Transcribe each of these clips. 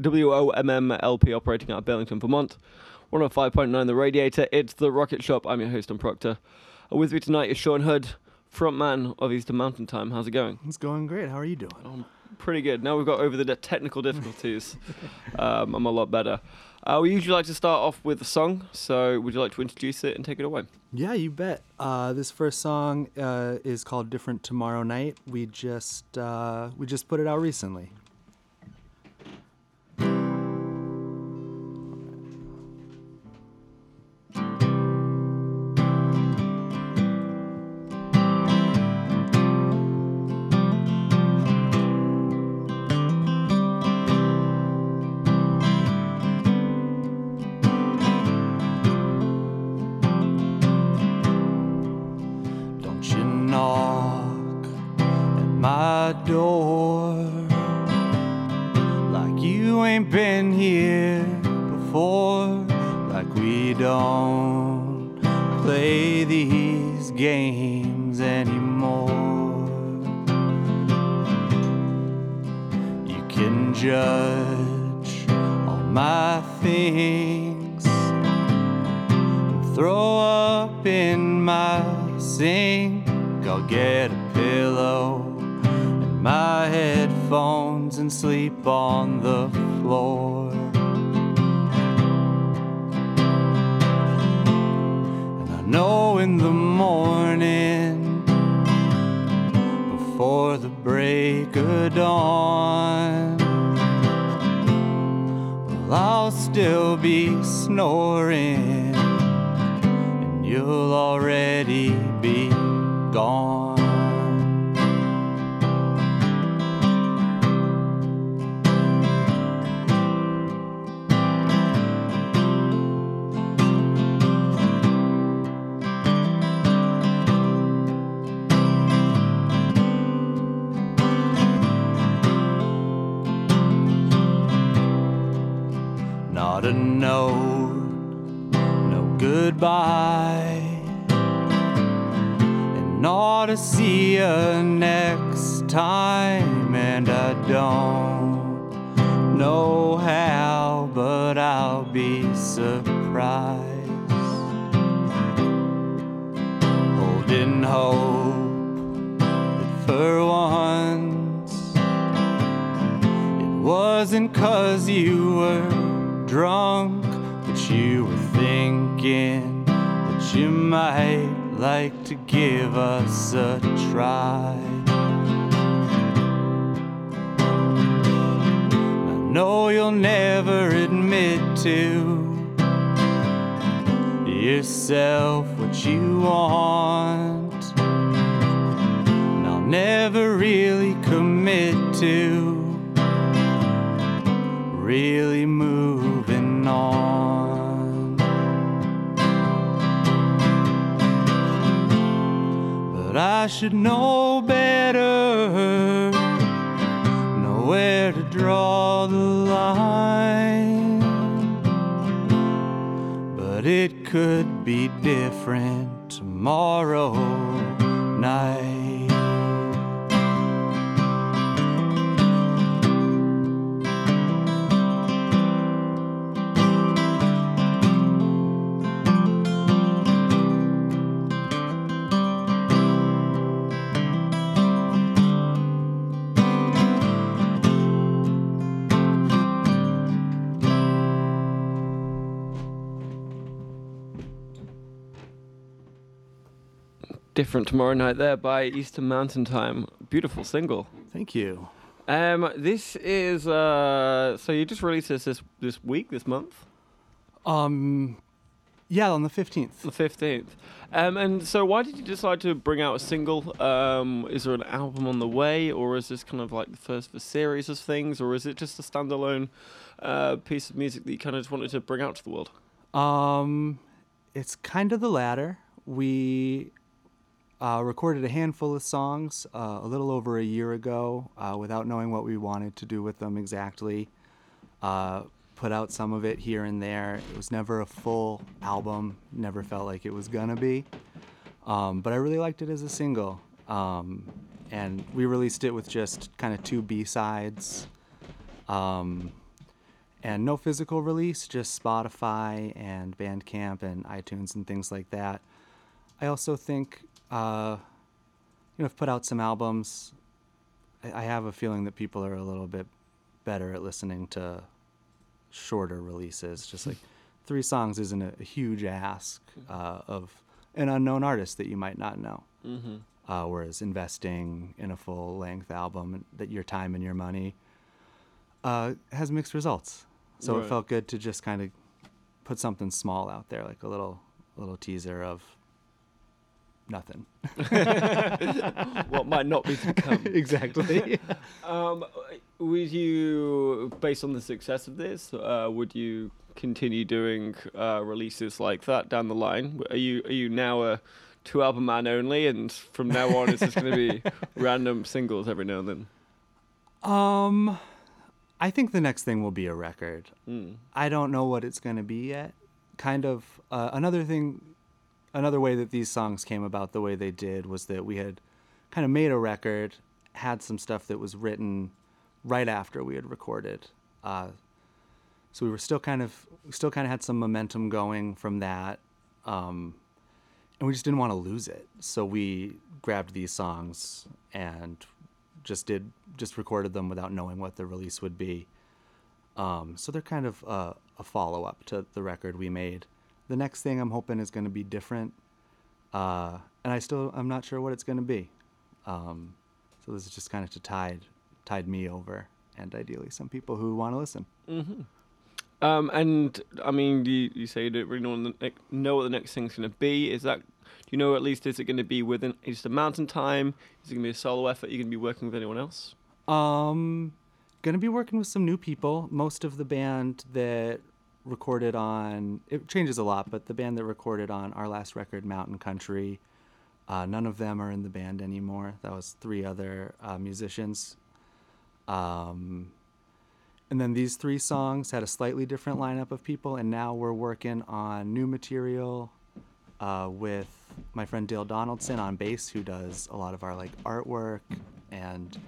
WOMM operating out of Burlington, Vermont. 105.9 The Radiator. It's the Rocket Shop. I'm your host, Tom Proctor. Uh, with me tonight is Sean Hood, frontman of Eastern Mountain Time. How's it going? It's going great. How are you doing? Um, pretty good. Now we've got over the de- technical difficulties. um, I'm a lot better. Uh, we usually like to start off with a song, so would you like to introduce it and take it away? Yeah, you bet. Uh, this first song uh, is called "Different Tomorrow Night." We just uh, we just put it out recently. My sink. I'll get a pillow and my headphones and sleep on the floor. And I know in the morning, before the break of dawn, well, I'll still be snoring you'll already be gone. Goodbye, and not to see you next time. And I don't know how, but I'll be surprised. Holding hope that for once it wasn't cause you were drunk, you were thinking that you might like to give us a try. I know you'll never admit to yourself what you want. And I'll never really commit to really moving But I should know better, know where to draw the line. But it could be different tomorrow night. Different Tomorrow Night there by Eastern Mountain Time. Beautiful single. Thank you. Um, this is uh, so you just released this this this week, this month. Um, Yeah, on the 15th. The fifteenth. Um, and so, why did you decide to bring out a single? Um, is there an album on the way, or is this kind of like the first of a series of things, or is it just a standalone uh, piece of music that you kind of just wanted to bring out to the world? Um, it's kind of the latter. We uh, recorded a handful of songs uh, a little over a year ago uh, without knowing what we wanted to do with them exactly. Uh, put out some of it here and there. It was never a full album, never felt like it was gonna be. Um, but I really liked it as a single. Um, and we released it with just kind of two B sides. Um, and no physical release, just Spotify and Bandcamp and iTunes and things like that. I also think, uh, you know, I've put out some albums. I, I have a feeling that people are a little bit better at listening to shorter releases. Just like three songs isn't a, a huge ask uh, of an unknown artist that you might not know. Mm-hmm. Uh, whereas investing in a full length album that your time and your money uh, has mixed results. So Right. it felt good to just kind of put something small out there, like a little little teaser of nothing. what might not be to come. exactly. Um, would you, based on the success of this, uh, would you continue doing uh, releases like that down the line? Are you are you now a two album man only, and from now on it's just going to be random singles every now and then? um, I think the next thing will be a record. Mm. I don't know what it's going to be yet. Kind of uh, another thing, another way that these songs came about the way they did was that we had kind of made a record, had some stuff that was written right after we had recorded. Uh, so we were still kind of still kind of had some momentum going from that, um, and we just didn't want to lose it. So we grabbed these songs and just did just recorded them without knowing what the release would be. Um, so they're kind of uh, a follow up to the record we made. The next thing I'm hoping is going to be different, uh, and I still I'm not sure what it's going to be. Um, so this is just kind of to tide tide me over, and ideally some people who want to listen. Um, and I mean, you, you say you don't really know, what the know what the next thing's going to be. Is that, do you know at least, is it going to be within just a mountain time? Is it going to be a solo effort? Are you going to be working with anyone else? Um, gonna be working with some new people. Most of the band that recorded on it changes a lot, but the band that recorded on our last record, Mountain Country, uh, none of them are in the band anymore. That was three other uh, musicians. Um, and then these three songs had a slightly different lineup of people, and now we're working on new material uh, with my friend Dale Donaldson on bass, who does a lot of our like artwork and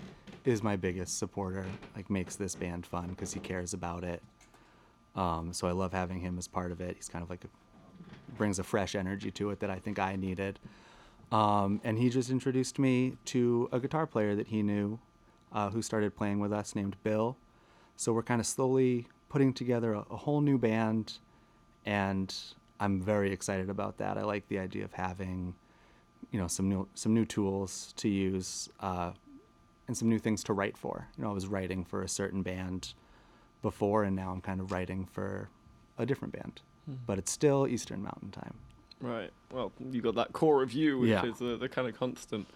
is my biggest supporter. Like makes this band fun because he cares about it. Um, so I love having him as part of it. He's kind of like a, brings a fresh energy to it that I think I needed. Um, and he just introduced me to a guitar player that he knew, uh, who started playing with us, named Bill. So we're kind of slowly putting together a, a whole new band, and I'm very excited about that. I like the idea of having, you know, some new some new tools to use, uh, and some new things to write for. You know, I was writing for a certain band before, and now I'm kind of writing for a different band, but it's still Eastern Mountain Time. Right. Well, you got that core of you, which Yeah. is the, the kind of constant.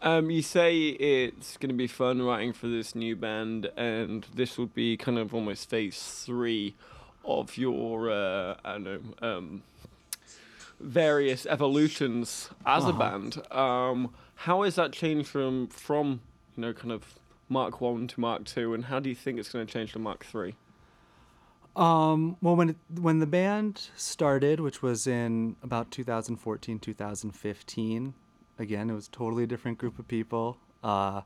Um, you say it's going to be fun writing for this new band, and this would be kind of almost phase three of your, uh, I don't know, um, various evolutions as a Uh-huh. band. Um, how has that changed from from you know kind of Mark One to Mark Two, and how do you think it's going to change to Mark Three? Um, well, when it, when the band started, which was in about 2014, 2015, again, it was totally a different group of people. Uh,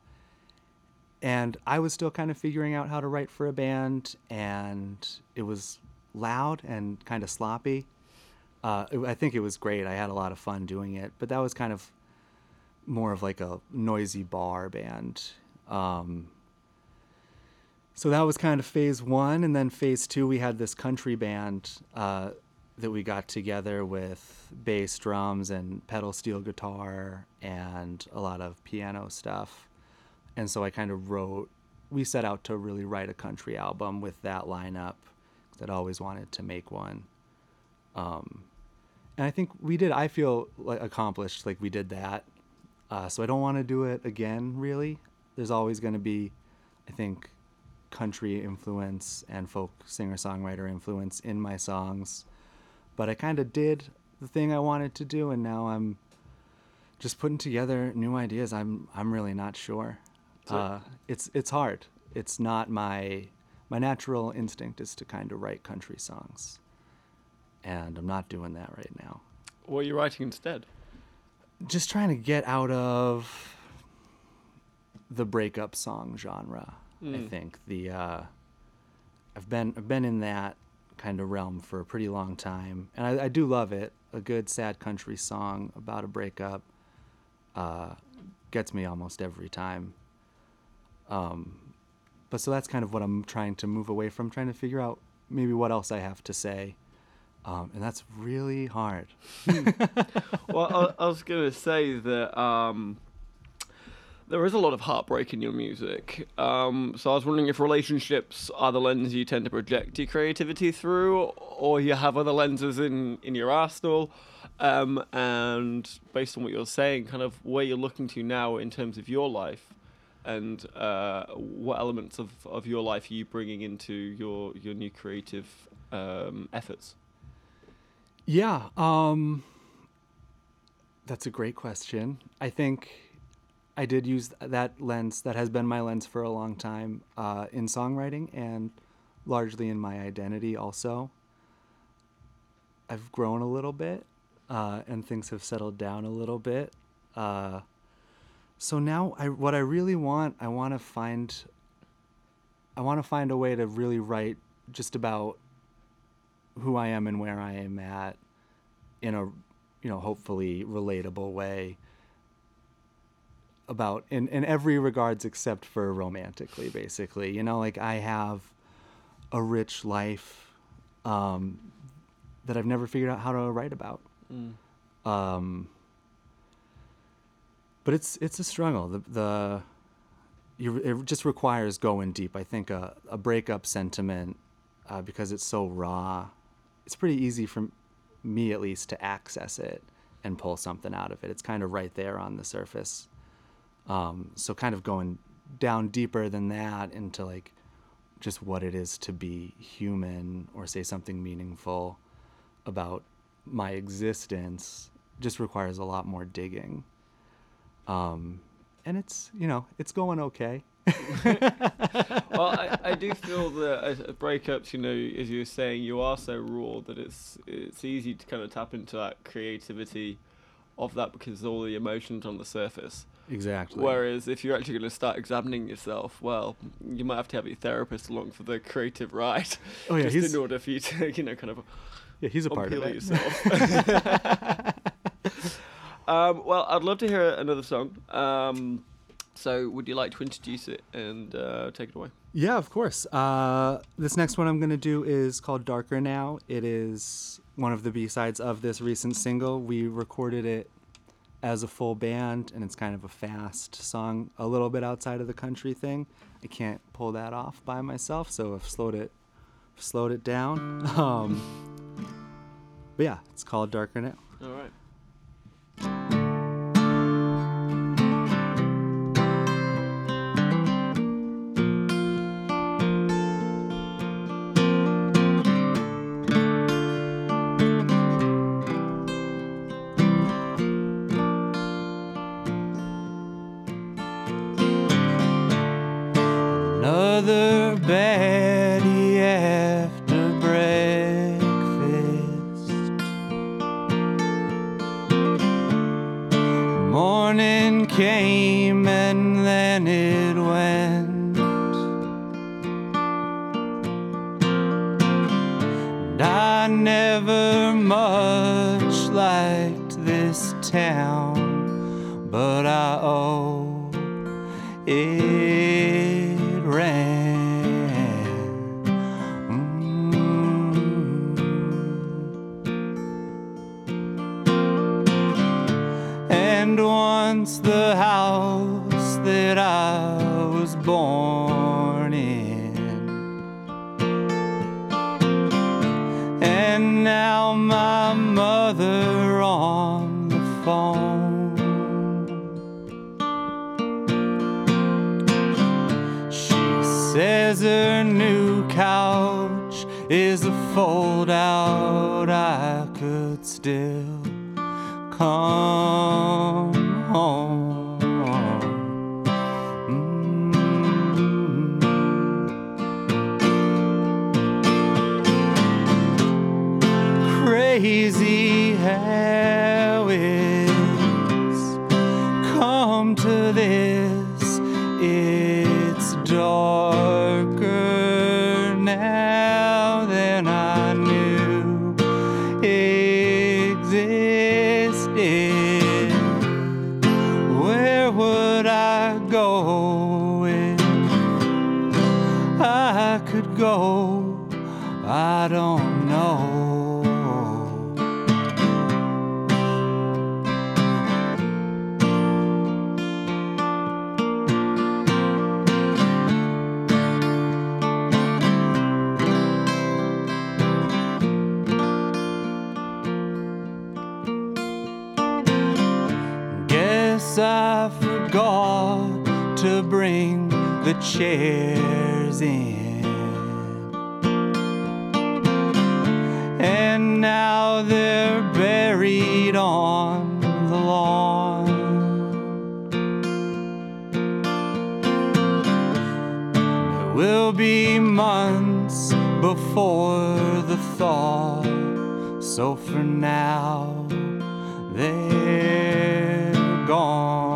and I was still kind of figuring out how to write for a band, and it was loud and kind of sloppy. Uh, it- I think it was great. I had a lot of fun doing it, but that was kind of more of like a noisy bar band. Um, so that was kind of phase one, and then phase two, we had this country band uh, that we got together with bass, drums, and pedal steel guitar, and a lot of piano stuff. And so I kind of wrote. We set out to really write a country album with that lineup. 'cause I'd always wanted to make one. Um, and I think we did. I feel like accomplished, like we did that. Uh, so I don't want to do it again. Really, there's always going to be, I think, country influence and folk singer songwriter influence in my songs, but I kind of did the thing I wanted to do, and now I'm just putting together new ideas. I'm I'm really not sure. Uh, it's it's hard. It's not my my natural instinct is to kind of write country songs, and I'm not doing that right now. What are you writing instead? Just trying to get out of the breakup song genre. I Mm. think the uh, I've been I've been in that kind of realm for a pretty long time, and I, I do love it. A good sad country song about a breakup uh, gets me almost every time. Um, but so that's kind of what I'm trying to move away from, trying to figure out maybe what else I have to say, um, and that's really hard. well, I, I was going to say that um, there is a lot of heartbreak in your music. Um, so I was wondering if relationships are the lens you tend to project your creativity through, or you have other lenses in, in your arsenal. Um, and based on what you're saying, kind of where you're looking to now in terms of your life, and uh, what elements of, of your life are you bringing into your, your new creative um, efforts? Yeah, um, that's a great question. I think I did use that lens. That has been my lens for a long time uh, in songwriting and largely in my identity. Also, I've grown a little bit, uh, and things have settled down a little bit. Uh, so now, I what I really want, I want to find. I want to find a way to really write just about who I am and where I am at in a you know hopefully relatable way about in in every regards except for romantically basically. You know like I have a rich life um, that I've never figured out how to write about. Um, but it's it's a struggle. The the you, it just requires going deep. I think a, a breakup sentiment uh, because it's so raw it's pretty easy for me at least to access it and pull something out of it. It's kind of right there on the surface. Um, so kind of going down deeper than that into like just what it is to be human or say something meaningful about my existence just requires a lot more digging. Um, and it's you know it's going okay. well, I, I do feel that as as breakups, you know, as you were saying, you are so raw that it's it's easy to kind of tap into that creativity of that because all the emotions on the surface. Exactly. Whereas if you're actually going to start examining yourself, well, you might have to have your therapist along for the creative ride. Oh, yeah, just he's- in order for you to, you know, kind of yeah, he's a part of it. yourself. um, well, I'd love to hear another song. Um, so, would you like to introduce it and uh, take it away? Yeah, of course. Uh, this next one I'm going to do is called Darker Now. It is one of the B sides of this recent single. We recorded it as a full band, and it's kind of a fast song, a little bit outside of the country thing. I can't pull that off by myself, so I've slowed it, slowed it down. Um, but yeah, it's called Darker Now. All right. House that I was born in, and now my mother on the phone. She says her new couch is a fold out. I could still come chairs in. And now they're buried on the lawn. It will be months before the thaw. So for now, they're gone.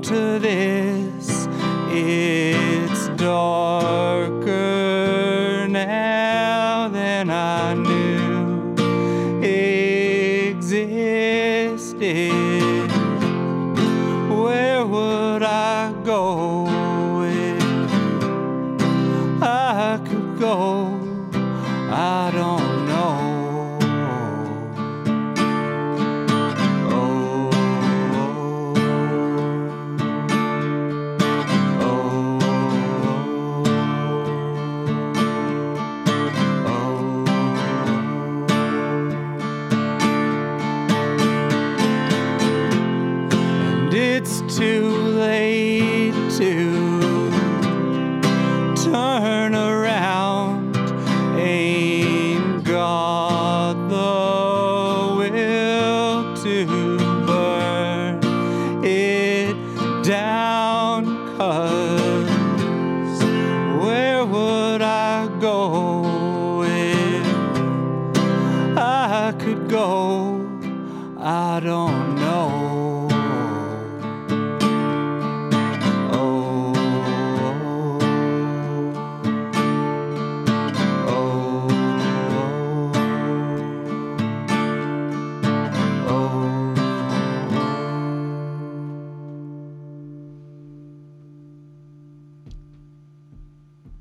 To this.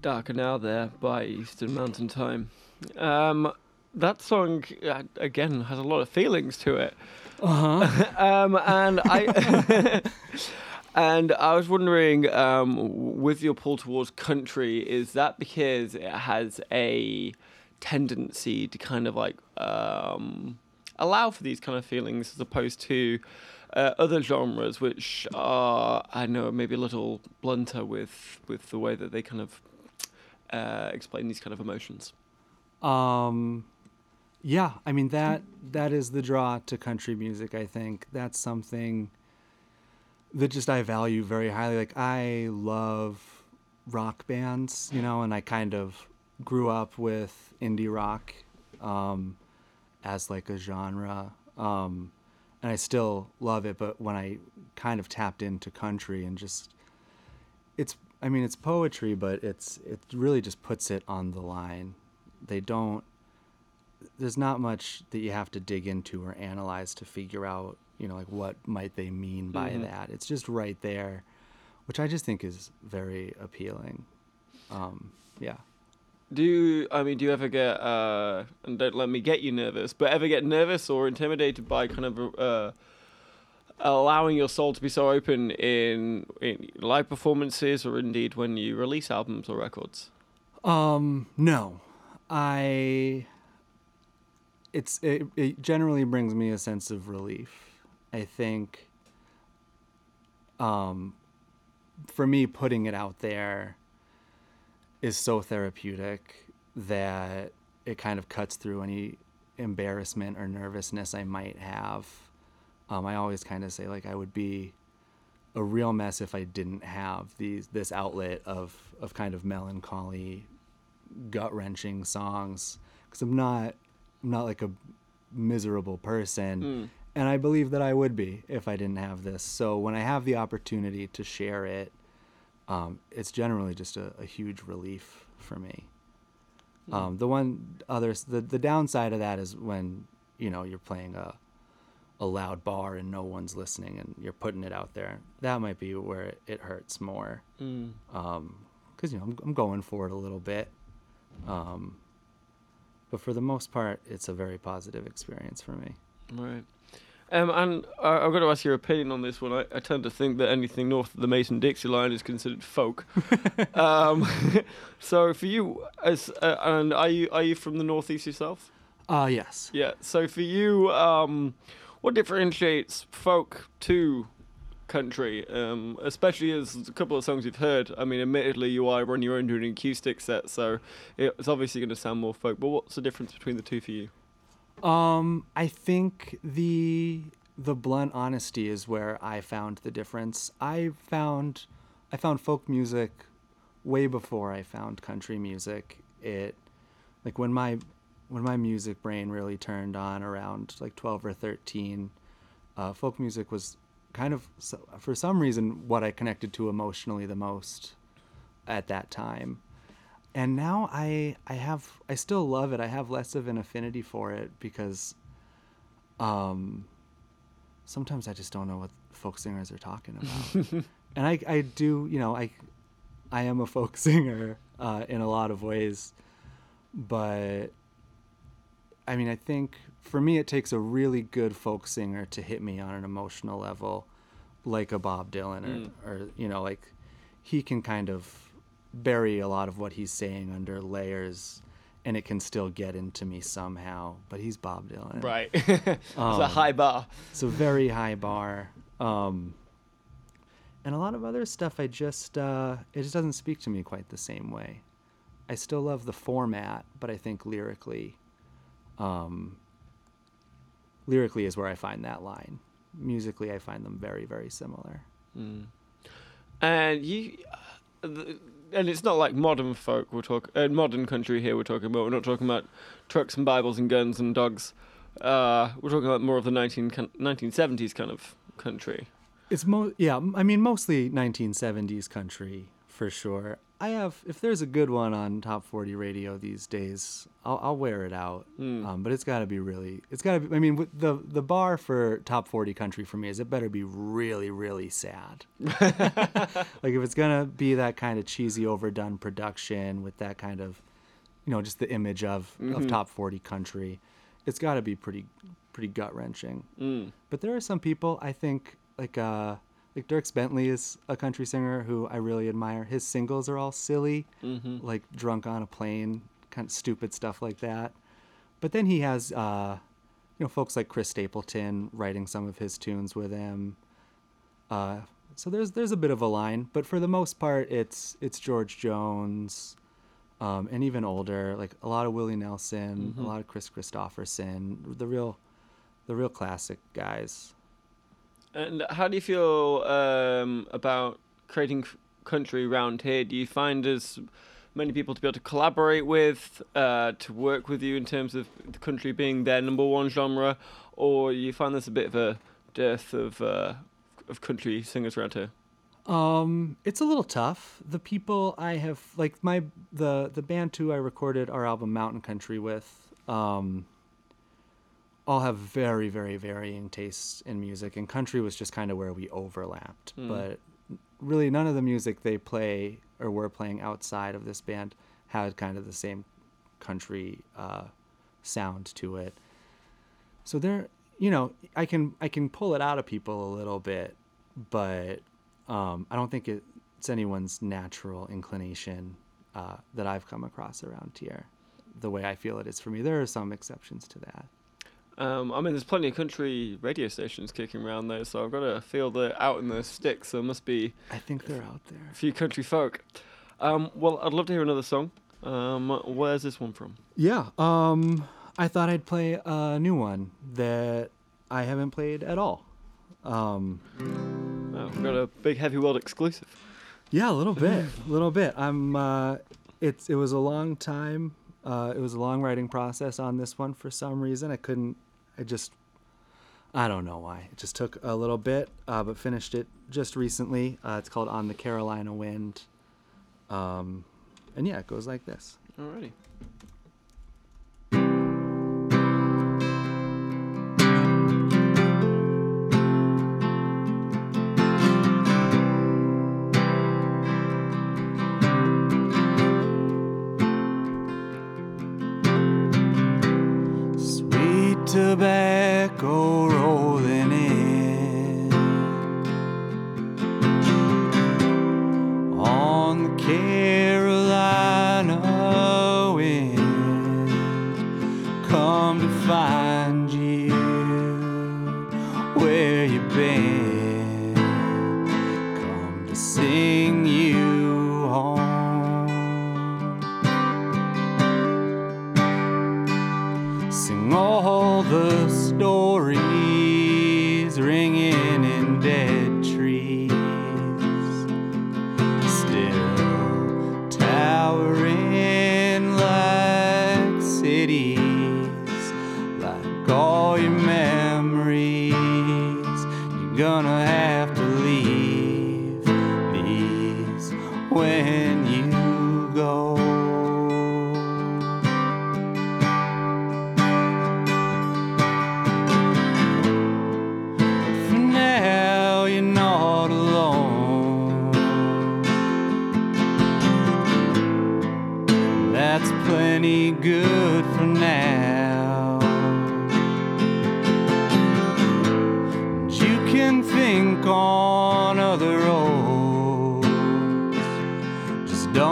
Darker Now there by Eastern Mountain Time. Um, that song, uh, again, has a lot of feelings to it. Uh-huh. um, and I. And I was wondering, um, with your pull towards country, is that because it has a tendency to kind of like um, allow for these kind of feelings as opposed to uh, other genres, which are, I know, maybe a little blunter with with the way that they kind of uh, explain these kind of emotions. Um, yeah, I mean that that is the draw to country music. I think that's something that just I value very highly. Like I love rock bands, you know, and I kind of grew up with indie rock um, as like a genre, um, and I still love it. But when I kind of tapped into country and just it's I mean it's poetry, but it's it really just puts it on the line. They don't there's not much that you have to dig into or analyze to figure out, you know, like what might they mean by Mhm. that. It's just right there, which I just think is very appealing. Um, yeah. Do you, I mean, do you ever get, uh, and don't let me get you nervous, but ever get nervous or intimidated by kind of uh, allowing your soul to be so open in, in live performances or indeed when you release albums or records? Um, no, I. It's it, it generally brings me a sense of relief. I think. Um, for me, putting it out there is so therapeutic that it kind of cuts through any embarrassment or nervousness I might have. Um, I always kind of say like I would be a real mess if I didn't have these this outlet of of kind of melancholy, gut wrenching songs because I'm not I'm not like a miserable person, and I believe that I would be if I didn't have this. So when I have the opportunity to share it, um, it's generally just a, a huge relief for me. Um, the one other the the downside of that is when you know you're playing a a loud bar and no one's listening and you're putting it out there. That might be where it, hurts more. Mm. Um you know I'm, I'm going for it a little bit. Um, but for the most part, it's a very positive experience for me. Right. Um, and I, I've got to ask your opinion on this one. I, I tend to think that anything north of the Mason Dixie line is considered folk. um, so for you, as uh, and are you are you from the northeast yourself? Uh, yes. Yeah. So for you, um, what differentiates folk to country? Um, especially as a couple of songs you've heard. I mean, admittedly, you are on your own doing an acoustic set, so it's obviously going to sound more folk. But what's the difference between the two for you? Um, I think the the blunt honesty is where I found the difference. I found I found folk music way before I found country music. It like when my when my music brain really turned on around like 12 or 13, uh, folk music was kind of so- for some reason what I connected to emotionally the most at that time and now I I have I still love it. I have less of an affinity for it because um sometimes I just don't know what folk singers are talking about. and I I do, you know, I I am a folk singer uh in a lot of ways, but I mean, I think for me it takes a really good folk singer to hit me on an emotional level like a Bob Dylan or, Mm. or you know, like he can kind of bury a lot of what he's saying under layers and it can still get into me somehow but he's bob dylan Right. it's a Um, high bar. it's a very high bar um, and a lot of other stuff i just uh, it just doesn't speak to me quite the same way i still love the format but i think lyrically um, lyrically is where i find that line musically i find them very very similar And you, uh, th- and it's not like modern folk. We're talking uh, modern country here. We're talking about. We're not talking about trucks and Bibles and guns and dogs. Uh, we're talking about more of the 19, 1970s kind of country. It's mo yeah, I mean mostly 1970s country for sure. I have if there's a good one on top 40 radio these days, I'll, I'll wear it out. Um, but it's got to be really it's got to be I mean the the bar for top 40 country for me is it better be really really sad. like if it's going to be that kind of cheesy overdone production with that kind of you know just the image of of top 40 country, it's got to be pretty pretty gut-wrenching. Mm. But there are some people I think like uh like Dierks Bentley is a country singer who I really admire. His singles are all silly, Mm-hmm. like drunk on a plane, kind of stupid stuff like that. But then he has uh you know folks like Chris Stapleton writing some of his tunes with him. Uh so there's there's a bit of a line, but for the most part it's it's George Jones um, and even older, like a lot of Willie Nelson, a lot of Kris Kristofferson, the real the real classic guys. And how do you feel um, about creating country around here? Do you find as many people to be able to collaborate with, uh, to work with you in terms of the country being their number one genre, or you find there's a bit of a dearth of uh, of country singers around here? Um, it's a little tough. The people I have, like my the the band who I recorded our album Mountain Country with, um, all have very very varying tastes in music, and country was just kind of where we overlapped. But really, none of the music they play or we're playing outside of this band had kind of the same country uh, sound to it. So there, you know, I can I can pull it out of people a little bit, but um, I don't think it's anyone's natural inclination uh, that I've come across around here. The way I feel it is for me. There are some exceptions to that. Um, I mean, there's plenty of country radio stations kicking around there, so I've got to feel that out in the sticks. There must be I think they're out there. a few country folk. Um, well, I'd love to hear another song. Um, where's this one from? Yeah. Um, I thought I'd play a new one that I haven't played at all. Um, Oh, we've got a big heavy world exclusive. yeah, a little bit, a little bit. I'm. Uh, it's. It was a long time. Uh, it was a long writing process on this one for some reason. I couldn't. I just. I don't know why. It just took a little bit, uh, but finished it just recently. Uh, it's called "On the Carolina Wind." Um, and yeah, it goes like this. Alrighty.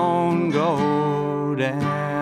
Don't go down.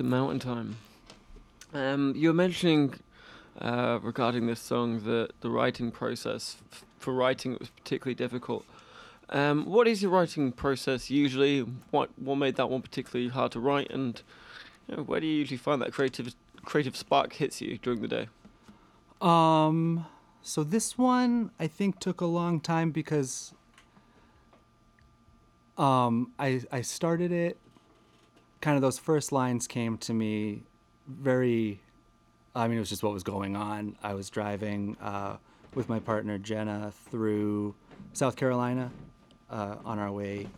Eastern Mountain Time. Um, you were mentioning uh, regarding this song that the writing process f- for writing it was particularly difficult. Um, what is your writing process usually? What what made that one particularly hard to write, and you know, where do you usually find that creative creative spark hits you during the day? Um, so this one I think took a long time because Um, I I started it. Kind of those first lines came to me very. I mean, it was just what was going on. I was driving uh, with my partner Jenna through South Carolina uh, on our way.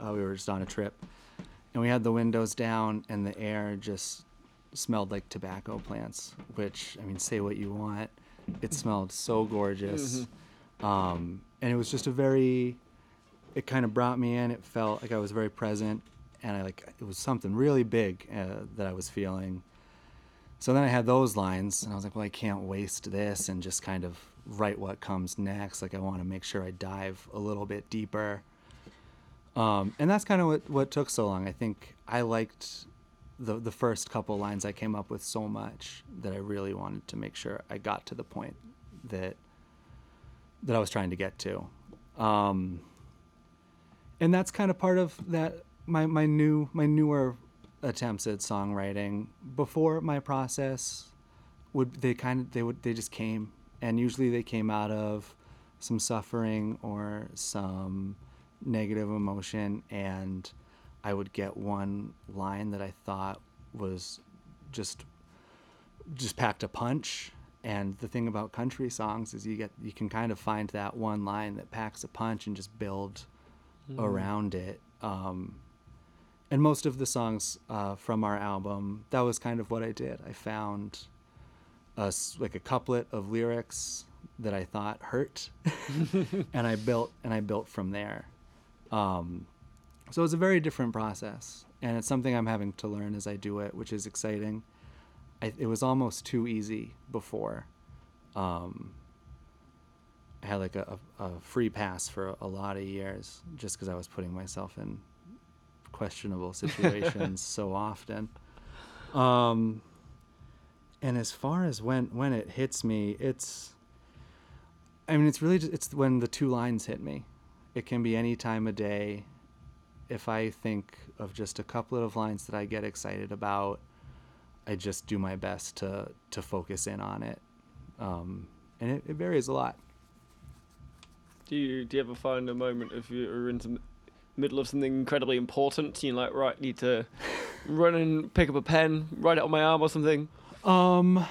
Uh, we were just on a trip, and we had the windows down, and the air just smelled like tobacco plants. Which I mean, say what you want, it smelled so gorgeous, um, and it was just a very. It kind of brought me in. It felt like I was very present, and I like it was something really big uh, that I was feeling. So then I had those lines, and I was like, well, I can't waste this and just kind of write what comes next. Like, I want to make sure I dive a little bit deeper. Um, and that's kind of what, what took so long. I think I liked the, the first couple lines I came up with so much that I really wanted to make sure I got to the point that that I was trying to get to. Um, and that's kind of part of that my, my new my newer attempts at songwriting before my process would they kind of they would they just came. And usually they came out of some suffering or some negative emotion and I would get one line that I thought was just just packed a punch. And the thing about country songs is you get you can kind of find that one line that packs a punch and just build around it. Um, and most of the songs uh, from our album that was kind of what i did. I found a, like a couplet of lyrics that i thought hurt and i built and i built from there. Um, so it's a very different process and it's something i'm having to learn as i do it which is exciting. I, it was almost too easy before. Um, I had like a, a free pass for a lot of years just because I was putting myself in questionable situations so often. Um, and as far as when when it hits me, it's I mean it's really just, it's when the two lines hit me. It can be any time of day. If I think of just a couple of lines that I get excited about, I just do my best to to focus in on it. Um, and it, it varies a lot. Do you do you ever find a moment if you're in the middle of something incredibly important, you're like, right, need to run and pick up a pen, write it on my arm or something? Um.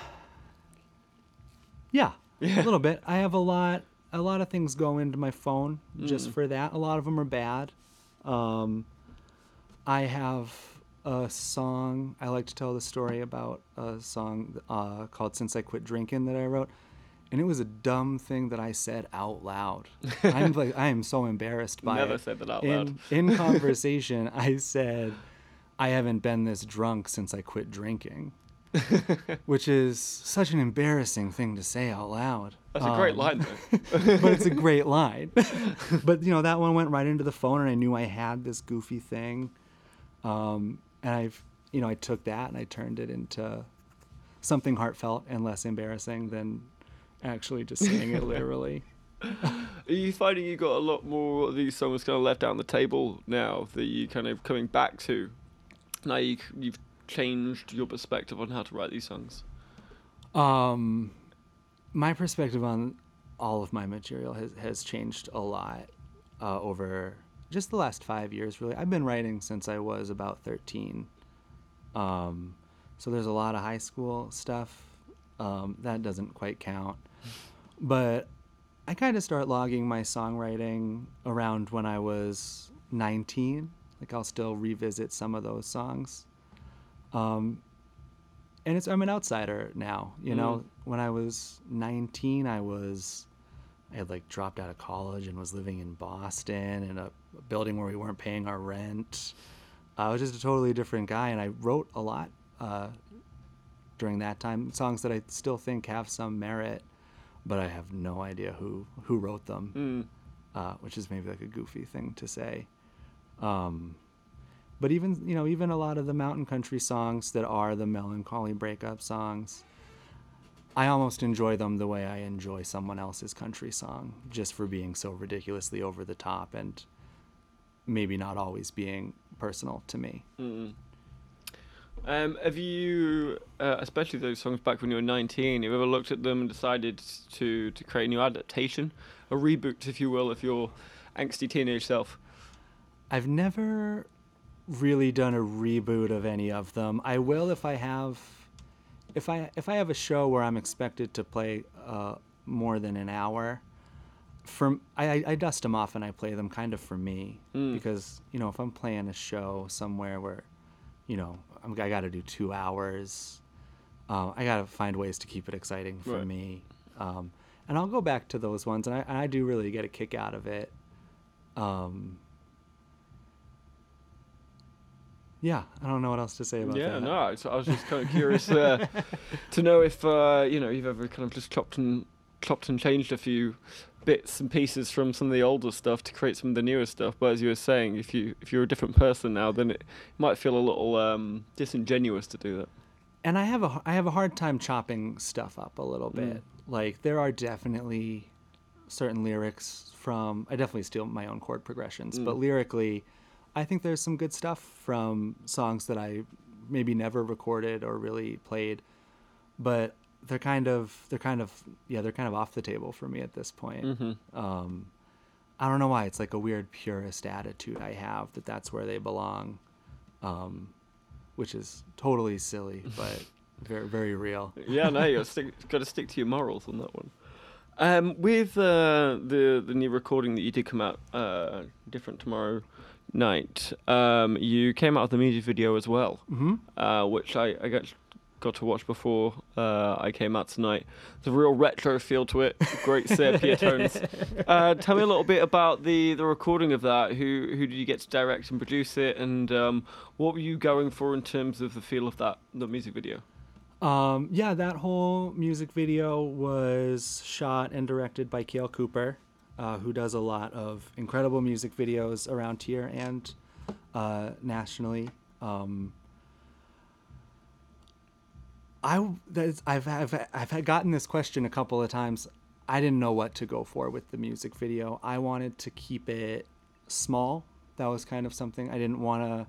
Yeah, Yeah. a little bit. I have a lot. A lot of things go into my phone just Mm. for that. A lot of them are bad. Um, I have a song. I like to tell the story about a song uh, called "Since I Quit Drinking" that I wrote, and it was a dumb thing that I said out loud. I'm like, I am so embarrassed by it. Never it. said that out in, loud. in conversation, I said, "I haven't been this drunk since I quit drinking." which is such an embarrassing thing to say out loud. That's a great Um, line, though. but it's a great line. but you know that one went right into the phone, and I knew I had this goofy thing, um, and I've you know I took that and I turned it into something heartfelt and less embarrassing than actually just saying it literally. Are you finding you got a lot more of these songs kind of left out on the table now that you kind of coming back to? Now you, you've changed your perspective on how to write these songs. Um, my perspective on all of my material has, has changed a lot uh, over just the last five years, really. I've been writing since I was about 13. Um, so there's a lot of high school stuff. Um, that doesn't quite count. But I kind of start logging my songwriting around when I was 19. Like I'll still revisit some of those songs. Um, and it's I'm an outsider now. You know, when I was 19, I was I had like dropped out of college and was living in Boston in a, a building where we weren't paying our rent. I was just a totally different guy, and I wrote a lot uh, during that time. Songs that I still think have some merit, but I have no idea who who wrote them, Mm. uh, which is maybe like a goofy thing to say. Um, but even you know even a lot of the mountain country songs that are the melancholy breakup songs i almost enjoy them the way i enjoy someone else's country song just for being so ridiculously over the top and maybe not always being personal to me Mm. Um, have you, uh, especially those songs back when you were 19, have you ever looked at them and decided to, to create a new adaptation, a reboot, if you will, of your angsty teenage self? I've never really done a reboot of any of them. I will if I have if I if I have a show where I'm expected to play uh, more than an hour. From I, I- I dust them off and I play them kind of for me because you know if I'm playing a show somewhere where you know I'm, I got to do two hours, um, I got to find ways to keep it exciting for Right. me. Um, and I'll go back to those ones, and I, and I do really get a kick out of it. Um, yeah, I don't know what else to say about Yeah, that. Yeah, no, I was, I was just kind of curious uh, to know if uh, you know you've ever kind of just chopped and chopped and changed a few bits and pieces from some of the older stuff to create some of the newer stuff. But as you were saying, if you if you're a different person now, then it might feel a little um, disingenuous to do that. and I have a I have a hard time chopping stuff up a little Mm. bit. Like there are definitely certain lyrics from I definitely steal my own chord progressions, Mm. but lyrically, I think there's some good stuff from songs that I maybe never recorded or really played, but they're kind of they're kind of yeah they're kind of off the table for me at this point. Mm-hmm. Um, I don't know why it's like a weird purist attitude I have that that's where they belong, um, which is totally silly but very very real. yeah, no, you got to stick, got to stick to your morals on that one. Um, with uh, the the new recording that you did come out uh, different tomorrow night, um, you came out with the music video as well, Mm-hmm. uh, which I, I got got to watch before uh, I came out tonight. There's a real retro feel to it, great sepia tones. Uh, tell me a little bit about the, the recording of that. Who who did you get to direct and produce it, and um, what were you going for in terms of the feel of that the music video? Um, yeah, that whole music video was shot and directed by Kale Cooper, uh, who does a lot of incredible music videos around here and uh, nationally. Um, I that's, I've, I've I've had gotten this question a couple of times. I didn't know what to go for with the music video. I wanted to keep it small. That was kind of something I didn't want to.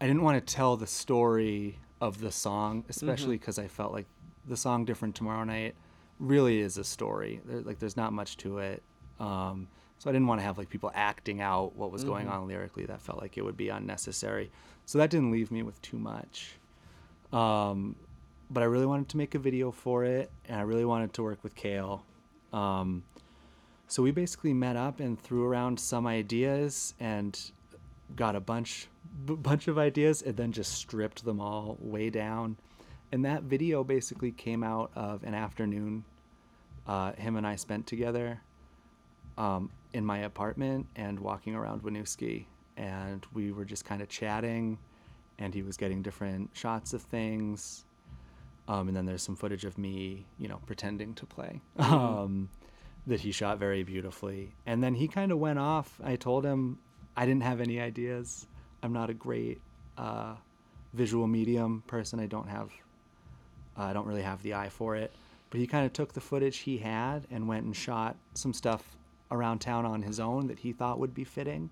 I didn't want to tell the story of the song, especially because I felt like the song "Different Tomorrow Night" really is a story. There, like, there's not much to it, um, so I didn't want to have like people acting out what was going on lyrically. That felt like it would be unnecessary. So that didn't leave me with too much. Um, but I really wanted to make a video for it, and I really wanted to work with Kale. Um, so we basically met up and threw around some ideas and got a bunch b- bunch of ideas and then just stripped them all way down. And that video basically came out of an afternoon uh, him and I spent together um, in my apartment and walking around Winooski. And we were just kind of chatting, and he was getting different shots of things. Um, and then there's some footage of me, you know, pretending to play um, that he shot very beautifully. And then he kind of went off. I told him I didn't have any ideas. I'm not a great uh, visual medium person. I don't have, I don't really have the eye for it. But he kind of took the footage he had and went and shot some stuff around town on his own that he thought would be fitting.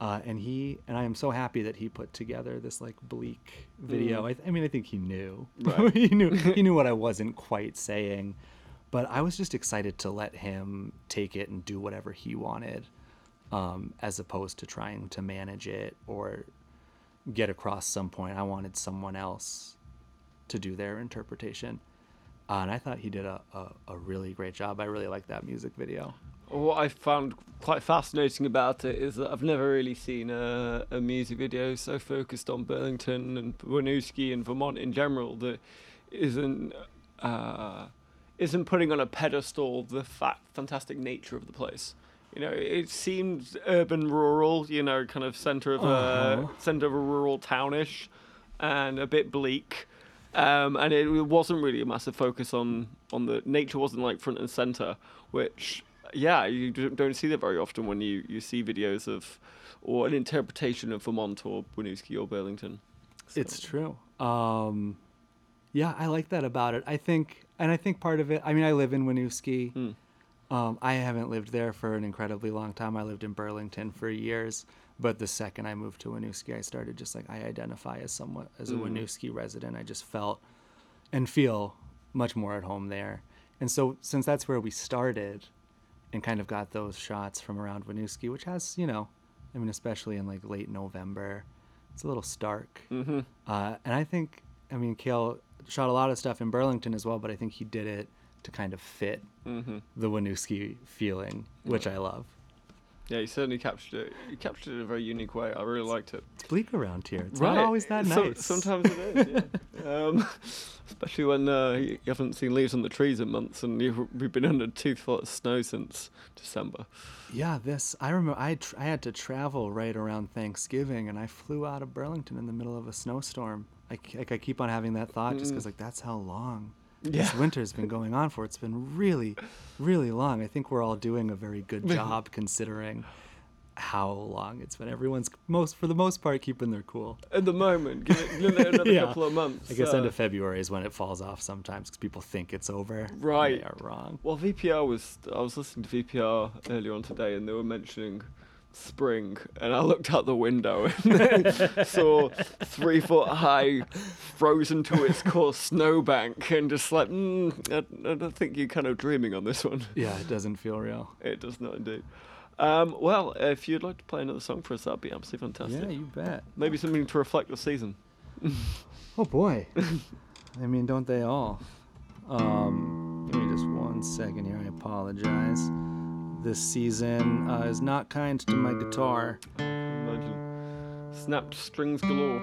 Uh, and he and I am so happy that he put together this like bleak video. I, I mean, I think he knew. Right. he knew he knew what I wasn't quite saying, but I was just excited to let him take it and do whatever he wanted, um, as opposed to trying to manage it or get across some point. I wanted someone else to do their interpretation. Uh, and I thought he did a, a, a really great job. I really liked that music video. What I found quite fascinating about it is that I've never really seen a, a music video so focused on Burlington and Winooski and Vermont in general that isn't uh, isn't putting on a pedestal the fa- fantastic nature of the place. You know, it seems urban, rural. You know, kind of center of a Uh-huh. center of a rural townish, and a bit bleak. Um, and it wasn't really a massive focus on on the nature wasn't like front and center, which yeah you don't see that very often when you you see videos of or an interpretation of Vermont or Winooski or Burlington. It's true. Um, yeah, I like that about it. I think, and I think part of it. I mean, I live in Winooski. Mm. Um, I haven't lived there for an incredibly long time. I lived in Burlington for years, but the second I moved to Winooski, I started just like I identify as somewhat as a Mm. Winooski resident. I just felt and feel much more at home there. And so, since that's where we started, and kind of got those shots from around Winooski, which has you know I mean, especially in like late November, it's a little stark. Mm-hmm. Uh, and I think, I mean, Kale shot a lot of stuff in Burlington as well, but I think he did it to kind of fit Mm-hmm. the Winooski feeling, which I love. Yeah, he certainly captured it. He captured it in a very unique way. I really liked it. It's bleak around here. It's not always that So- nice. sometimes it is, yeah. um, especially when uh, you haven't seen leaves on the trees in months, and you've, we've been under two full of snow since December. Yeah, this I remember. I tr- I had to travel right around Thanksgiving, and I flew out of Burlington in the middle of a snowstorm. I, like I keep on having that thought, just because like that's how long this winter's been going on for. It's been really, really long. I think we're all doing a very good job considering how long it's been. Everyone's most, for the most part, keeping their cool. At the moment, give it, give it another Yeah. couple of months. I guess uh, end of February is when it falls off sometimes because people think it's over. Right. They are wrong. Well, VPR was. I was listening to VPR earlier on today, and they were mentioning spring, and I looked out the window and saw three foot high, frozen to its core snowbank, and just like, mm, I, I don't think you're kind of dreaming on this one. Yeah, it doesn't feel real. It does not indeed. Um, well, if you'd like to play another song for us, that'd be absolutely fantastic. Yeah, you bet. Maybe something to reflect the season. Oh boy. I mean, don't they all? Um, give me just one second here. I apologize. This season uh, is not kind to my guitar. Imagine snapped strings galore.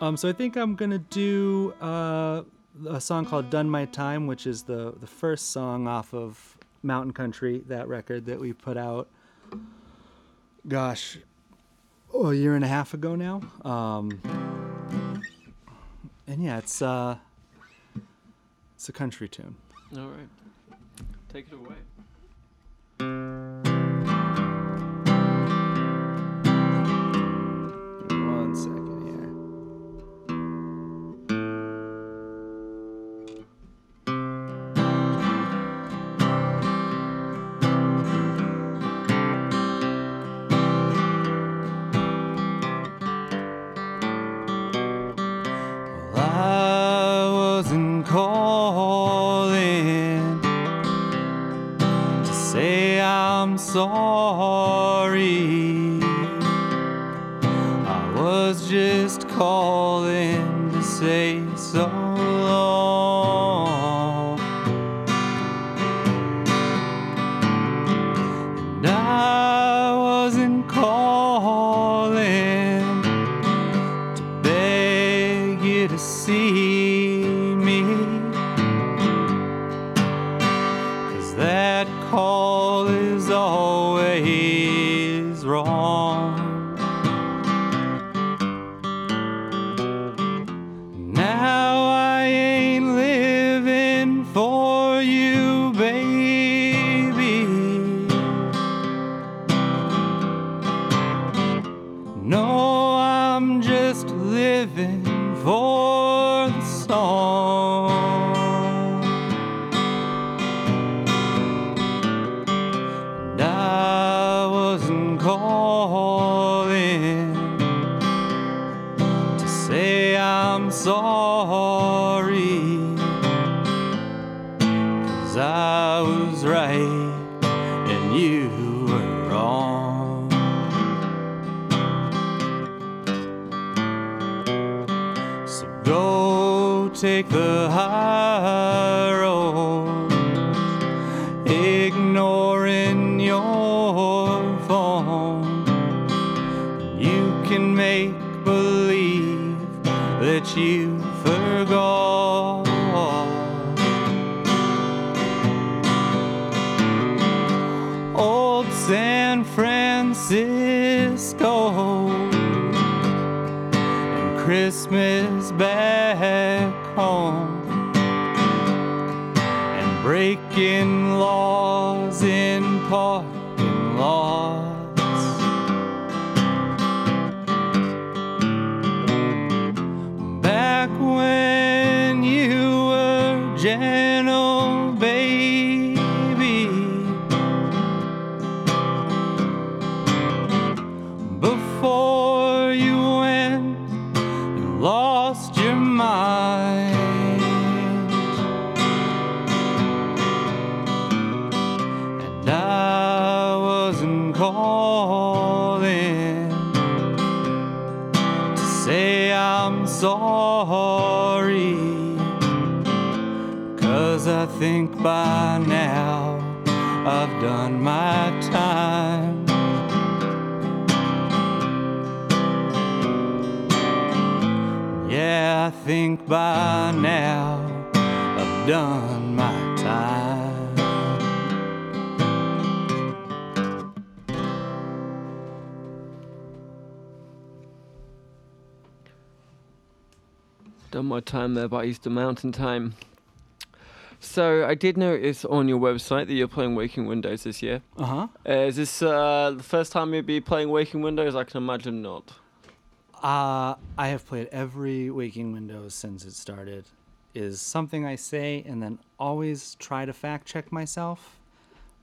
Um, so I think I'm gonna do uh, a song called "Done My Time," which is the the first song off of Mountain Country, that record that we put out. Gosh, oh, a year and a half ago now. Um, and yeah, it's uh, it's a country tune. All right. Take it away. Forgot. Old San Francisco and Christmas back home by now I've done my time. Yeah, I think by now I've done my time. Done my time there by Eastern Mountain Time. So I did notice on your website that you're playing Waking Windows this year. Uh huh. Uh, is this uh, the first time you'll be playing Waking Windows? I can imagine not. Uh, I have played every Waking Windows since it started. Is something I say and then always try to fact check myself,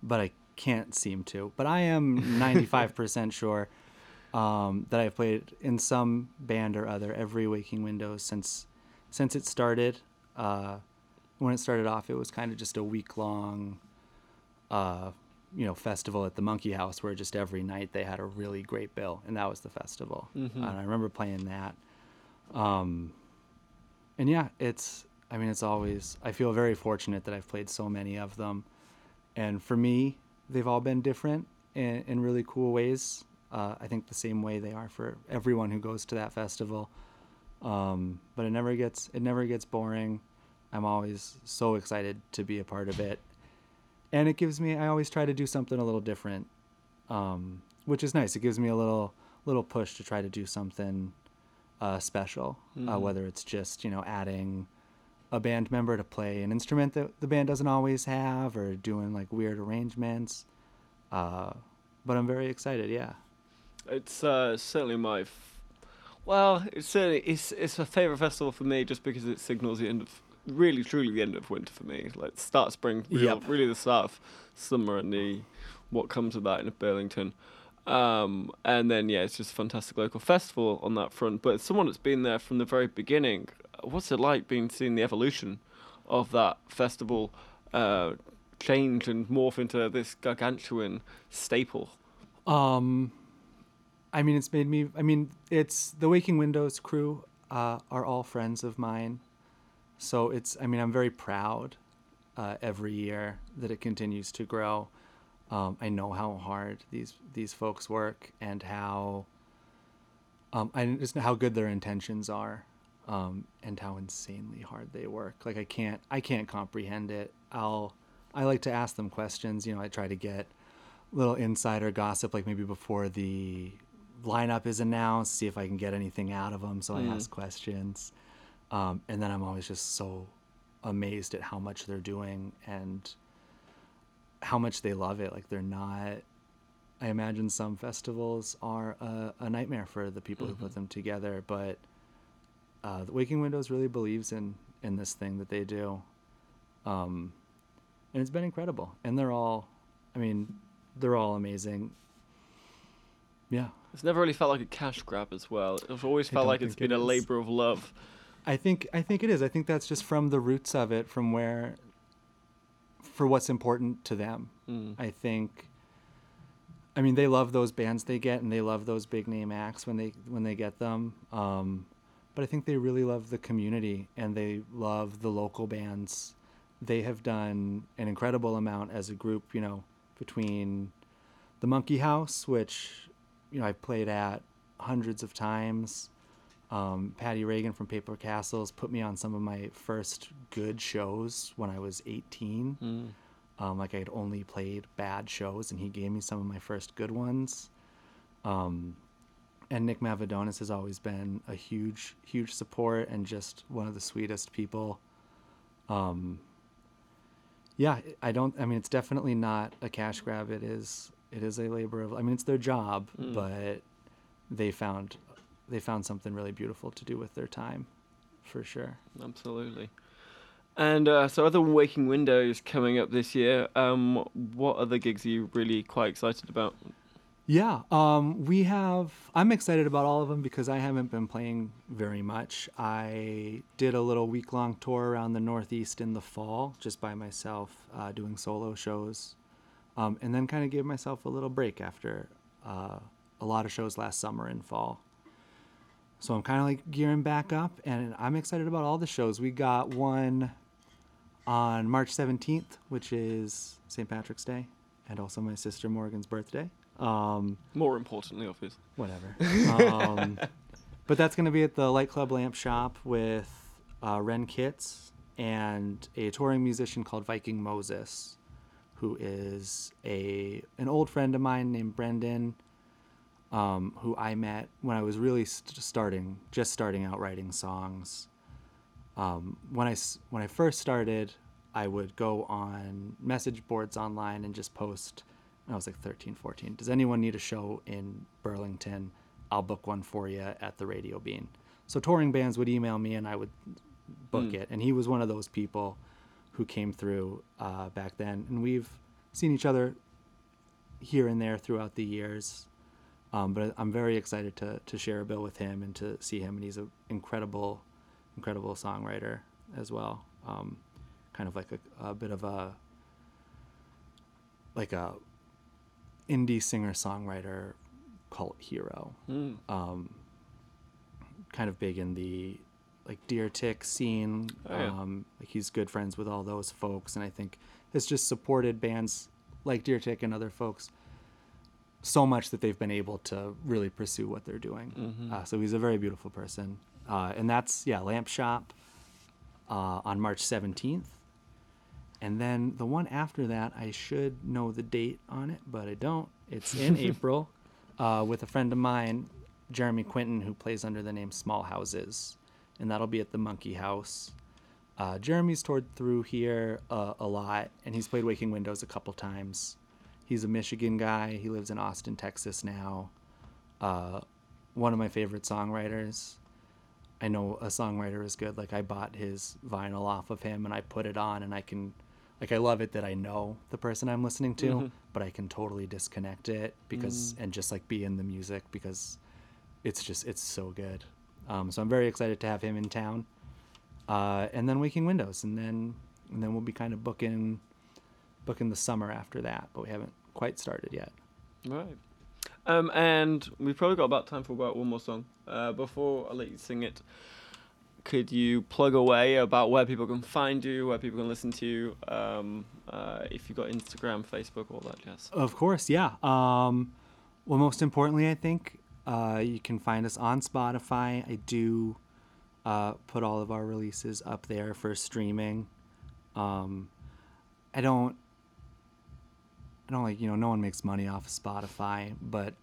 but I can't seem to. But I am 95% sure um, that I've played in some band or other every Waking Windows since since it started. Uh, when it started off, it was kind of just a week long, uh, you know, festival at the Monkey House where just every night they had a really great bill, and that was the festival. And I remember playing that. Um, and yeah, it's. I mean, it's always. I feel very fortunate that I've played so many of them, and for me, they've all been different in, in really cool ways. Uh, I think the same way they are for everyone who goes to that festival. Um, but it never gets it never gets boring. I'm always so excited to be a part of it, and it gives me. I always try to do something a little different, um, which is nice. It gives me a little little push to try to do something uh, special, uh, whether it's just you know adding a band member to play an instrument that the band doesn't always have, or doing like weird arrangements. Uh, but I'm very excited. Yeah. It's uh, certainly my. F- well, it's certainly it's it's a favorite festival for me just because it signals the end of really truly the end of winter for me. Like start spring, real, Yep. really the start of summer and the what comes with that in Burlington. Um, and then yeah, it's just a fantastic local festival on that front. But someone that's been there from the very beginning, what's it like being seeing the evolution of that festival uh, change and morph into this gargantuan staple? Um, I mean, it's made me. I mean, it's the Waking Windows crew uh, are all friends of mine, so it's. I mean, I'm very proud uh, every year that it continues to grow. Um, I know how hard these these folks work and how. Um, I just how good their intentions are, um, and how insanely hard they work. Like I can't, I can't comprehend it. I'll, I like to ask them questions. You know, I try to get little insider gossip, like maybe before the lineup is announced, see if I can get anything out of them. So I ask questions, um, and then I'm always just so amazed at how much they're doing and how much they love it. Like they're not. I imagine some festivals are a, a nightmare for the people who put them together, but uh, the Waking Windows really believes in in this thing that they do, um, and it's been incredible. And they're all, I mean, they're all amazing. Yeah, It's never really felt like a cash grab as well. It's always felt like it's been it a labor of love. I think I think it is. I think that's just from the roots of it, from where, for what's important to them. Mm. I think. I mean, they love those bands they get, and they love those big name acts when they when they get them. Um, but I think they really love the community, and they love the local bands. They have done an incredible amount as a group. You know, between the Monkey House, which you know I played at hundreds of times. Um, Paddy Reagan from Paper Castles put me on some of my first good shows when I was 18. Mm. Um, like I had only played bad shows, and he gave me some of my first good ones. Um, and Nick Mavodones has always been a huge, huge support and just one of the sweetest people. Um, yeah, I don't. I mean, it's definitely not a cash grab. It is. It is a labor of. I mean, it's their job, Mm. but they found they found something really beautiful to do with their time, for sure. Absolutely. And uh, so, other than Waking Windows coming up this year, um, what other gigs are you really quite excited about? Yeah, um, we have. I'm excited about all of them because I haven't been playing very much. I did a little week long tour around the Northeast in the fall, just by myself, uh, doing solo shows, um, and then kind of gave myself a little break after uh, a lot of shows last summer and fall. So I'm kind of like gearing back up, and I'm excited about all the shows. We got one on March 17th, which is St. Patrick's Day, and also my sister Morgan's birthday. Um, More importantly, obviously. whatever. um, but that's going to be at the Light Club Lamp Shop with uh, Ren Kitts and a touring musician called Viking Moses, who is a an old friend of mine named Brendan, um, who I met when I was really st- starting, just starting out writing songs. Um, when I when I first started, I would go on message boards online and just post. I was like 13, 14. Does anyone need a show in Burlington? I'll book one for you at the Radio Bean. So touring bands would email me and I would book Mm. it. And he was one of those people who came through uh, back then. And we've seen each other here and there throughout the years. Um, but I'm very excited to, to share a bill with him and to see him. And he's an incredible, incredible songwriter as well. Um, kind of like a, a bit of a, like a indie singer songwriter cult hero. Mm. Um, kind of big in the like Deer Tick scene. Oh, yeah. um, like he's good friends with all those folks, and I think has just supported bands like Deer Tick and other folks so much that they've been able to really pursue what they're doing. Mhm. Uh, so he's a very beautiful person, uh, and that's yeah, Lamp Shop uh, on March seventeenth. And then the one after that, I should know the date on it, but I don't. It's in April uh, with a friend of mine, Jeremy Quentin, who plays under the name Small Houses. And that'll be at the Monkey House. Uh, Jeremy's toured through here uh, a lot, and he's played Waking Windows a couple times. He's a Michigan guy. He lives in Austin, Texas now. Uh, one of my favorite songwriters. I know a songwriter is good. Like I bought his vinyl off of him and I put it on and I can like I love it that I know the person I'm listening to, Mhm. but I can totally disconnect it because and just like be in the music because it's just it's so good. Um, so I'm very excited to have him in town. Uh, and then Waking Windows and then and then we'll be kind of booking booking the summer after that, but we haven't quite started yet. Right. Um, and we've probably got about time for about one more song. Uh, before I let you sing it, could you plug away about where people can find you, where people can listen to you, um, uh, if you've got Instagram, Facebook, all that jazz? Of course, yeah. Um, well, most importantly, I think uh, you can find us on Spotify. I do uh, put all of our releases up there for streaming. Um, I don't. I don't like you know no one makes money off of Spotify, but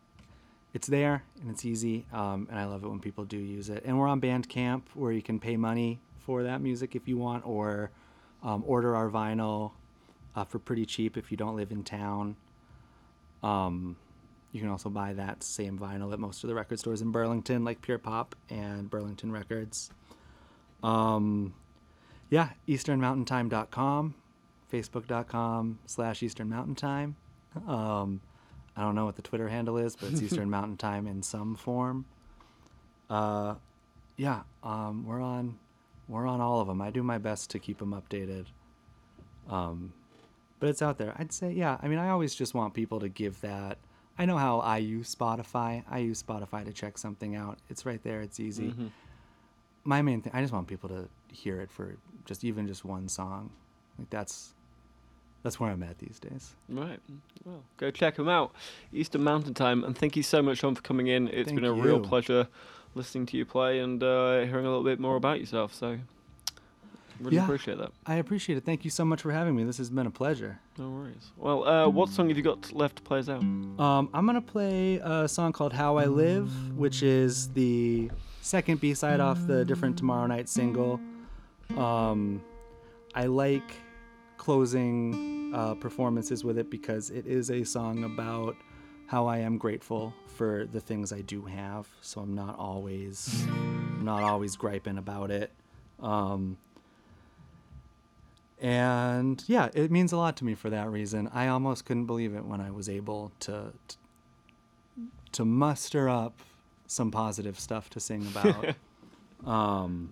it's there and it's easy, um, and I love it when people do use it. And we're on Bandcamp where you can pay money for that music if you want, or um, order our vinyl uh, for pretty cheap if you don't live in town. Um, you can also buy that same vinyl at most of the record stores in Burlington, like Pure Pop and Burlington Records. Um, yeah, easternmountaintime.com, facebook.com slash Eastern Mountain Time. Um, I don't know what the Twitter handle is, but it's Eastern Mountain Time in some form. Uh, yeah, um, we're on we're on all of them. I do my best to keep them updated. Um, but it's out there. I'd say, yeah. I mean, I always just want people to give that. I know how I use Spotify. I use Spotify to check something out. It's right there. It's easy. Mhm. My main thing, I just want people to hear it for just even just one song. Like that's that's where I'm at these days. Right. Well, go check them out. Eastern Mountain Time. And thank you so much, Sean, for coming in. It's Thank been a real pleasure listening to you play and uh, hearing a little bit more about yourself. So, really Yeah. appreciate that. I appreciate it. Thank you so much for having me. This has been a pleasure. No worries. Well, uh, what song have you got left to play us out? Um, I'm gonna play a song called "How I Live," which is the second B-side off the "Different Tomorrow Night" single. Um, I like closing uh, performances with it because it is a song about how I am grateful for the things I do have. So I'm not always, I'm not always griping about it. Um, and yeah, it means a lot to me for that reason. I almost couldn't believe it when I was able to to, to muster up some positive stuff to sing about. um,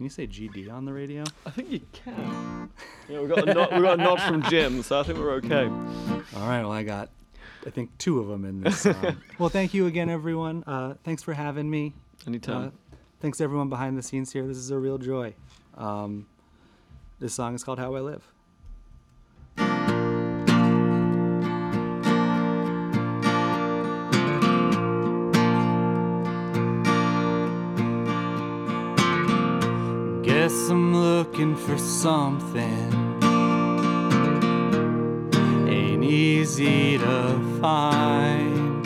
can you say GD on the radio? I think you can. yeah, we got a nod, we got a nod from Jim, so I think we're okay. All right, well I got I think two of them in this song. well, thank you again, everyone. Uh, thanks for having me. Anytime. Uh, thanks everyone behind the scenes here. This is a real joy. Um, this song is called How I Live. Guess I'm looking for something. Ain't easy to find.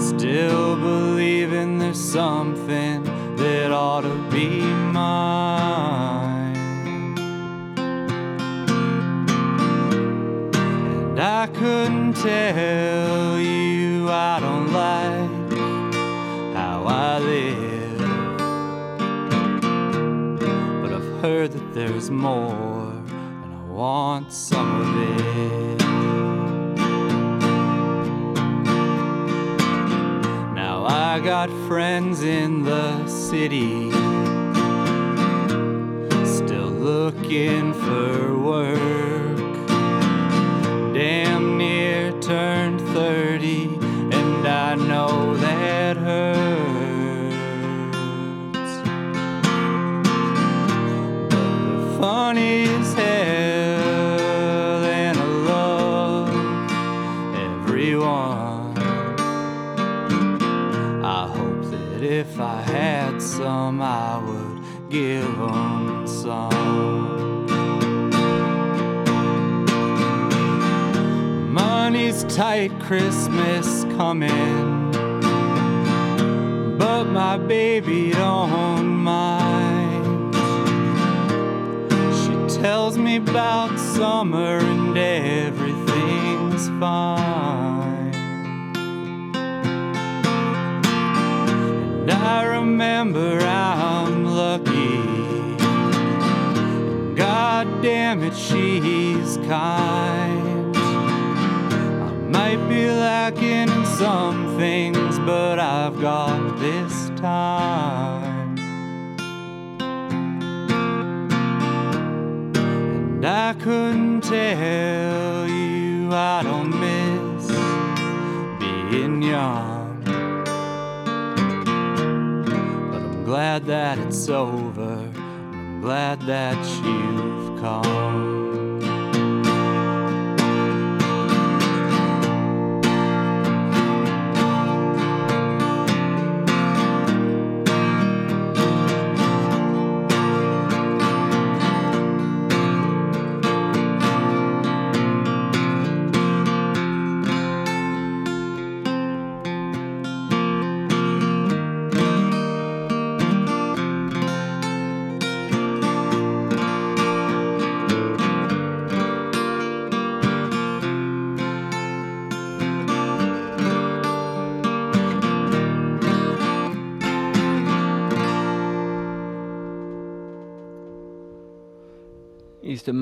Still believing there's something that ought to be mine. And I couldn't tell there's more, and I want some of it. Now I got friends in the city, still looking for work. They're funny hell, and I love everyone. I hope that if I had some, I would give them some. Money's tight, Christmas coming, but my baby don't mind. Tells me about summer and everything's fine. And I remember I'm lucky. God damn it, she's kind. I might be lacking in some things, but I've got this time. I couldn't tell you I don't miss being young. But I'm glad that it's over. I'm glad that you've come.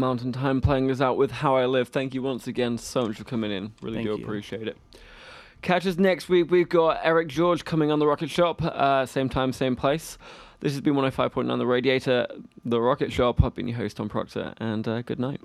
Mountain Time playing us out with How I Live. Thank you once again so much for coming in. Really Thank do you. appreciate it. Catch us next week. We've got Eric George coming on the Rocket Shop. Uh, same time, same place. This has been 105.9 The Radiator, The Rocket Shop. I've been your host, Tom Proctor, and uh, good night.